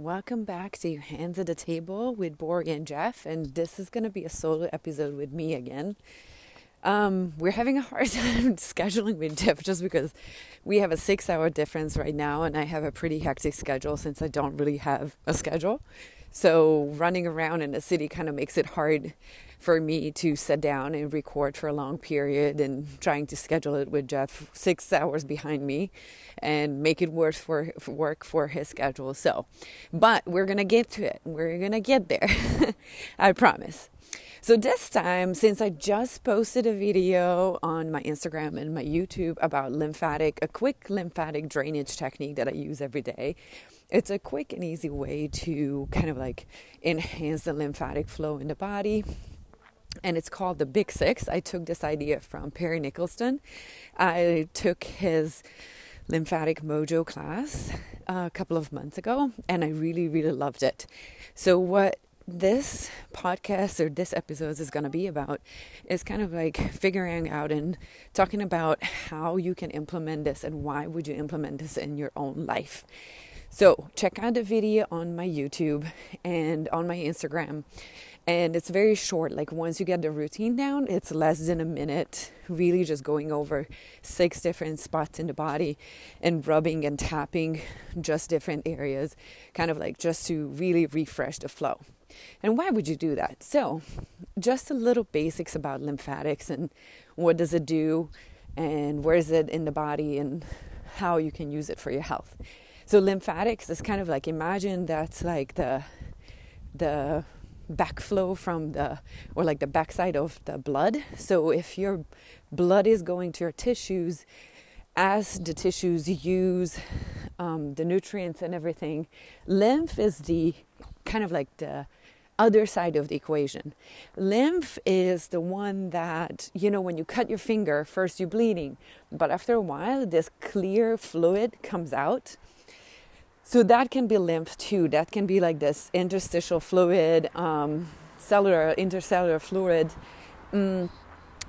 Welcome back to Hands at the Table with Bori and Jeff, and this is going to be a solo episode with me again. Um, we're having a hard time scheduling with Jeff just because we have a six hour difference right now, and I have a pretty hectic schedule since I don't really have a schedule. So, running around in the city kind of makes it hard for me to sit down and record for a long period and trying to schedule it with Jeff six hours behind me and make it work for, work for his schedule. So, but we're gonna get to it. We're gonna get there. I promise. So this time, since I just posted a video on my Instagram and my YouTube about lymphatic, a quick lymphatic drainage technique that I use every day, it's a quick and easy way to kind of like enhance the lymphatic flow in the body and it's called the Big Six. I took this idea from Perry Nicholson. I took his lymphatic mojo class uh, a couple of months ago and I really, really loved it. So, what this podcast or this episode is going to be about is kind of like figuring out and talking about how you can implement this and why would you implement this in your own life. So, check out the video on my YouTube and on my Instagram and it's very short like once you get the routine down it's less than a minute really just going over six different spots in the body and rubbing and tapping just different areas kind of like just to really refresh the flow. And why would you do that? So just a little basics about lymphatics and what does it do and where is it in the body and how you can use it for your health. So lymphatics is kind of like imagine that's like the the backflow from the or like the backside of the blood. So if your blood is going to your tissues, as the tissues use um, the nutrients and everything, lymph is the kind of like the other side of the equation. Lymph is the one that, you know, when you cut your finger, first you're bleeding, but after a while, this clear fluid comes out so that can be lymph too. That can be like this interstitial fluid, um, cellular, intercellular fluid. Mm,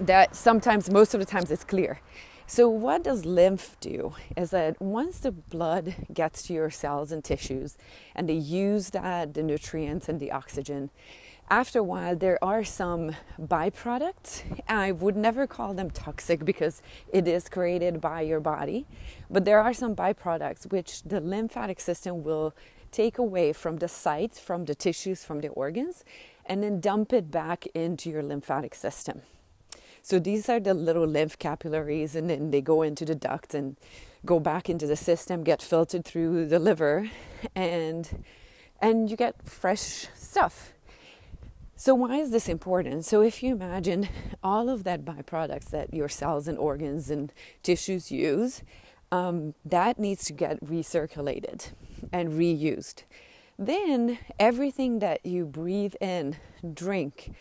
that sometimes, most of the times, it's clear. So, what does lymph do? Is that once the blood gets to your cells and tissues and they use that, the nutrients and the oxygen, after a while, there are some byproducts. I would never call them toxic because it is created by your body, but there are some byproducts which the lymphatic system will take away from the site, from the tissues, from the organs, and then dump it back into your lymphatic system. So these are the little lymph capillaries, and then they go into the duct and go back into the system, get filtered through the liver, and and you get fresh stuff so, why is this important? So, if you imagine all of that byproducts that your cells and organs and tissues use, um, that needs to get recirculated and reused. Then, everything that you breathe in, drink,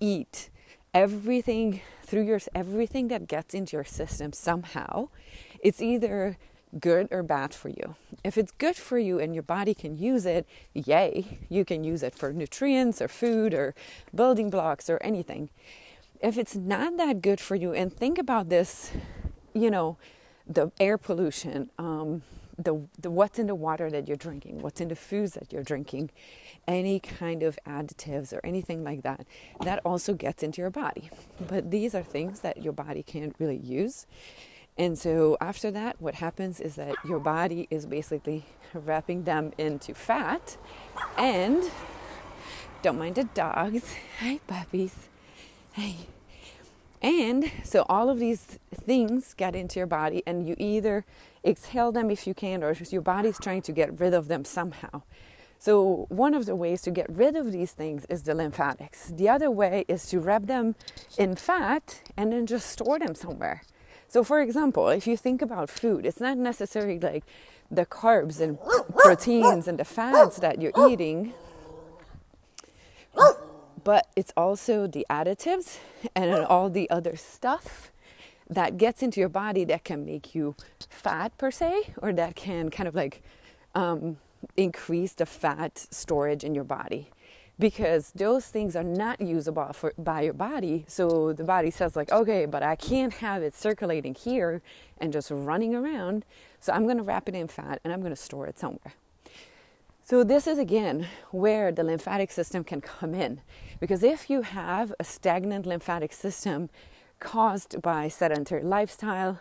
eat, everything through your everything that gets into your system somehow, it's either good or bad for you. If it's good for you and your body can use it, yay, you can use it for nutrients or food or building blocks or anything. If it's not that good for you, and think about this, you know, the air pollution, um, the, the what's in the water that you're drinking, what's in the foods that you're drinking, any kind of additives or anything like that, that also gets into your body. But these are things that your body can't really use. And so after that, what happens is that your body is basically wrapping them into fat and don't mind the dogs. Hi, puppies. Hey. And so all of these things get into your body, and you either exhale them if you can, or your body's trying to get rid of them somehow. So, one of the ways to get rid of these things is the lymphatics. The other way is to wrap them in fat and then just store them somewhere. So, for example, if you think about food, it's not necessarily like the carbs and proteins and the fats that you're eating, but it's also the additives and all the other stuff that gets into your body that can make you fat per se, or that can kind of like um, increase the fat storage in your body because those things are not usable for, by your body. So the body says, like, okay, but I can't have it circulating here and just running around. So I'm going to wrap it in fat and I'm going to store it somewhere. So, this is again where the lymphatic system can come in. Because if you have a stagnant lymphatic system caused by sedentary lifestyle,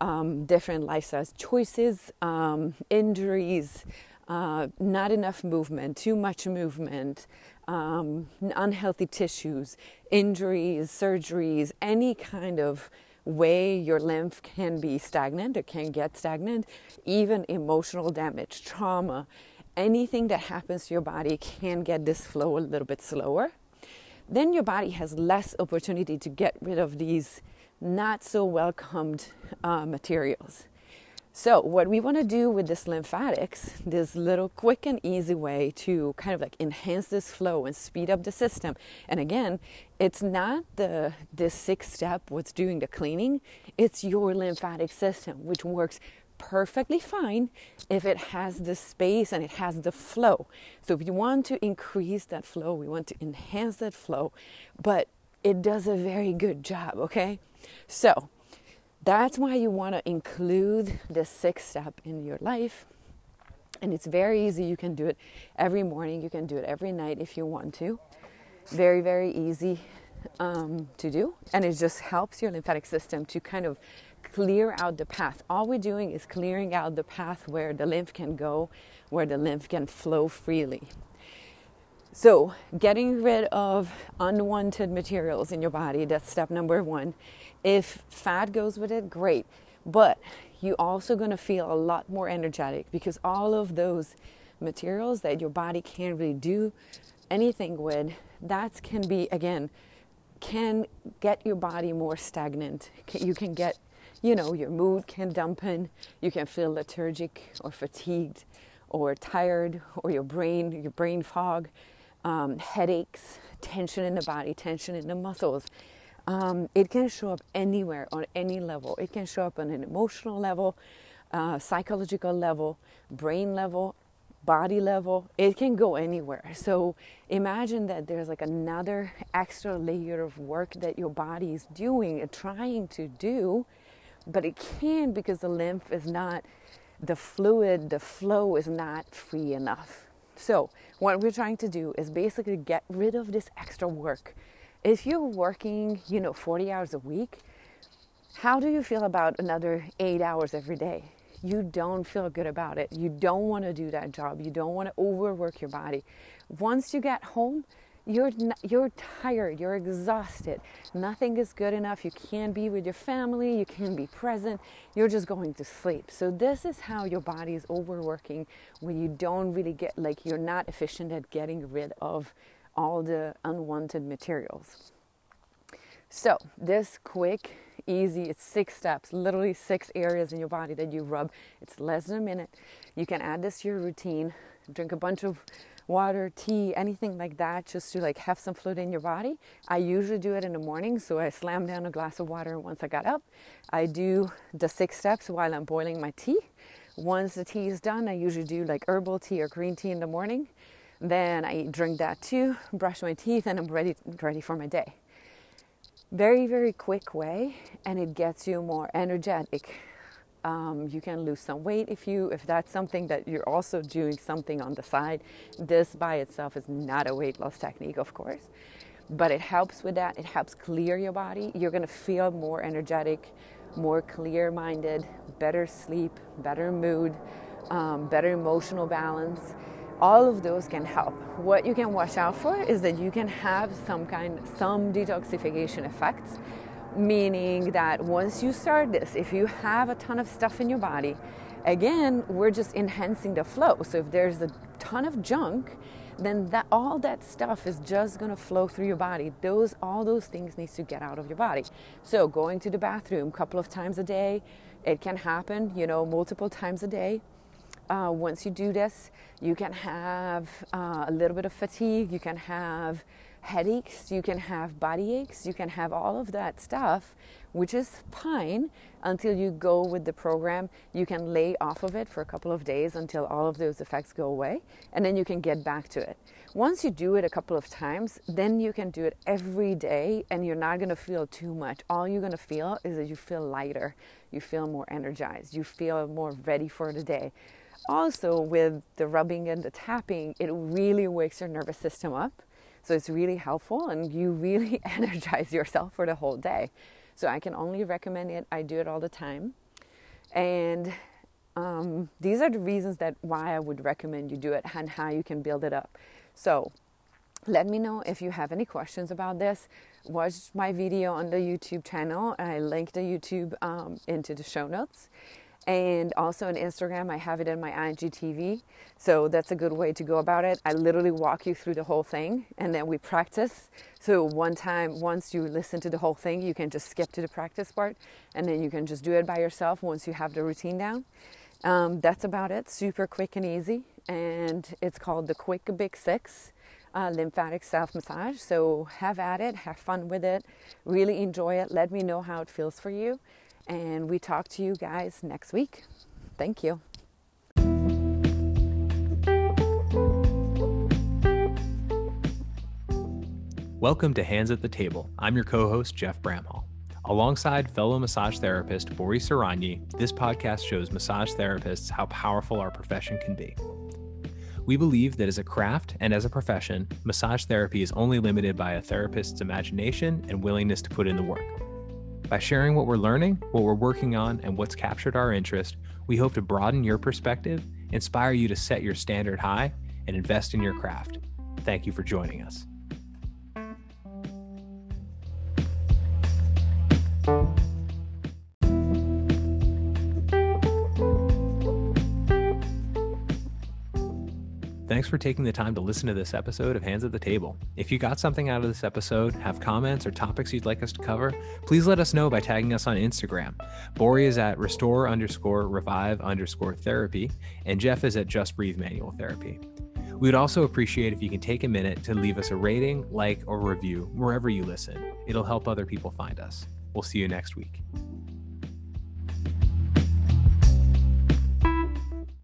um, different lifestyle choices, um, injuries, uh, not enough movement, too much movement, um, unhealthy tissues, injuries, surgeries, any kind of way your lymph can be stagnant or can get stagnant, even emotional damage, trauma, anything that happens to your body can get this flow a little bit slower. Then your body has less opportunity to get rid of these not so welcomed uh, materials. So, what we want to do with this lymphatics, this little quick and easy way to kind of like enhance this flow and speed up the system. And again, it's not the this sixth step what's doing the cleaning, it's your lymphatic system, which works perfectly fine if it has the space and it has the flow. So, if you want to increase that flow, we want to enhance that flow, but it does a very good job, okay? So, that's why you want to include the sixth step in your life. And it's very easy. You can do it every morning, you can do it every night if you want to. Very, very easy um, to do. And it just helps your lymphatic system to kind of clear out the path. All we're doing is clearing out the path where the lymph can go, where the lymph can flow freely. So, getting rid of unwanted materials in your body, that's step number one. If fat goes with it, great. But you're also going to feel a lot more energetic because all of those materials that your body can't really do anything with, that can be, again, can get your body more stagnant. You can get, you know, your mood can dampen. You can feel lethargic or fatigued or tired or your brain, your brain fog, um, headaches, tension in the body, tension in the muscles. Um, it can show up anywhere on any level. It can show up on an emotional level, uh, psychological level, brain level, body level. It can go anywhere. So imagine that there's like another extra layer of work that your body is doing and trying to do, but it can't because the lymph is not, the fluid, the flow is not free enough. So, what we're trying to do is basically get rid of this extra work if you're working, you know, 40 hours a week, how do you feel about another eight hours every day? You don't feel good about it. You don't want to do that job. You don't want to overwork your body. Once you get home, you're you're tired, you're exhausted. Nothing is good enough. You can't be with your family, you can't be present. You're just going to sleep. So this is how your body is overworking when you don't really get like you're not efficient at getting rid of all the unwanted materials. So, this quick, easy, it's six steps, literally six areas in your body that you rub. It's less than a minute. You can add this to your routine. Drink a bunch of water, tea, anything like that, just to like have some fluid in your body. I usually do it in the morning, so I slam down a glass of water once I got up. I do the six steps while I'm boiling my tea. Once the tea is done, I usually do like herbal tea or green tea in the morning. Then I drink that too, brush my teeth, and I'm ready, ready for my day. Very, very quick way, and it gets you more energetic. Um, you can lose some weight if you if that's something that you're also doing something on the side. This by itself is not a weight loss technique, of course, but it helps with that. It helps clear your body. You're gonna feel more energetic, more clear-minded, better sleep, better mood, um, better emotional balance all of those can help. What you can watch out for is that you can have some kind some detoxification effects meaning that once you start this if you have a ton of stuff in your body again we're just enhancing the flow. So if there's a ton of junk then that all that stuff is just going to flow through your body. Those all those things needs to get out of your body. So going to the bathroom a couple of times a day it can happen you know multiple times a day uh, once you do this, you can have uh, a little bit of fatigue, you can have headaches, you can have body aches, you can have all of that stuff, which is fine until you go with the program. You can lay off of it for a couple of days until all of those effects go away, and then you can get back to it. Once you do it a couple of times, then you can do it every day, and you're not to feel too much. All you're to feel is that you feel lighter, you feel more energized, you feel more ready for the day also with the rubbing and the tapping, it really wakes your nervous system up. So it's really helpful and you really energize yourself for the whole day. So I can only recommend it. I do it all the time. And um, these are the reasons that why I would recommend you do it and how you can build it up. So let me know if you have any questions about this. Watch my video on the YouTube channel. I link the YouTube um, into the show notes. And also on Instagram, I have it in my IGTV. So that's a good way to go about it. I literally walk you through the whole thing and then we practice. So one time, once you listen to the whole thing, you can just skip to the practice part and then you can just do it by yourself once you have the routine down. Um, that's about it. Super quick and easy. And it's called the Quick Big Six uh, lymphatic self massage. So have at it, have fun with it, really enjoy it. Let me know how it feels for you. And we talk to you guys next week. Thank you. Welcome to Hands at the Table. I'm your co host, Jeff Bramhall. Alongside fellow massage therapist Bori Saranyi, this podcast shows massage therapists how powerful our profession can be. We believe that as a craft and as a profession, massage therapy is only limited by a therapist's imagination and willingness to put in the work. By sharing what we're learning, what we're working on, and what's captured our interest, we hope to broaden your perspective, inspire you to set your standard high, and invest in your craft. Thank you for joining us. Thanks for taking the time to listen to this episode of Hands at the Table. If you got something out of this episode, have comments or topics you'd like us to cover, please let us know by tagging us on Instagram. Bori is at restore underscore revive underscore therapy, and Jeff is at just breathe manual therapy. We would also appreciate if you can take a minute to leave us a rating, like, or review wherever you listen. It'll help other people find us. We'll see you next week.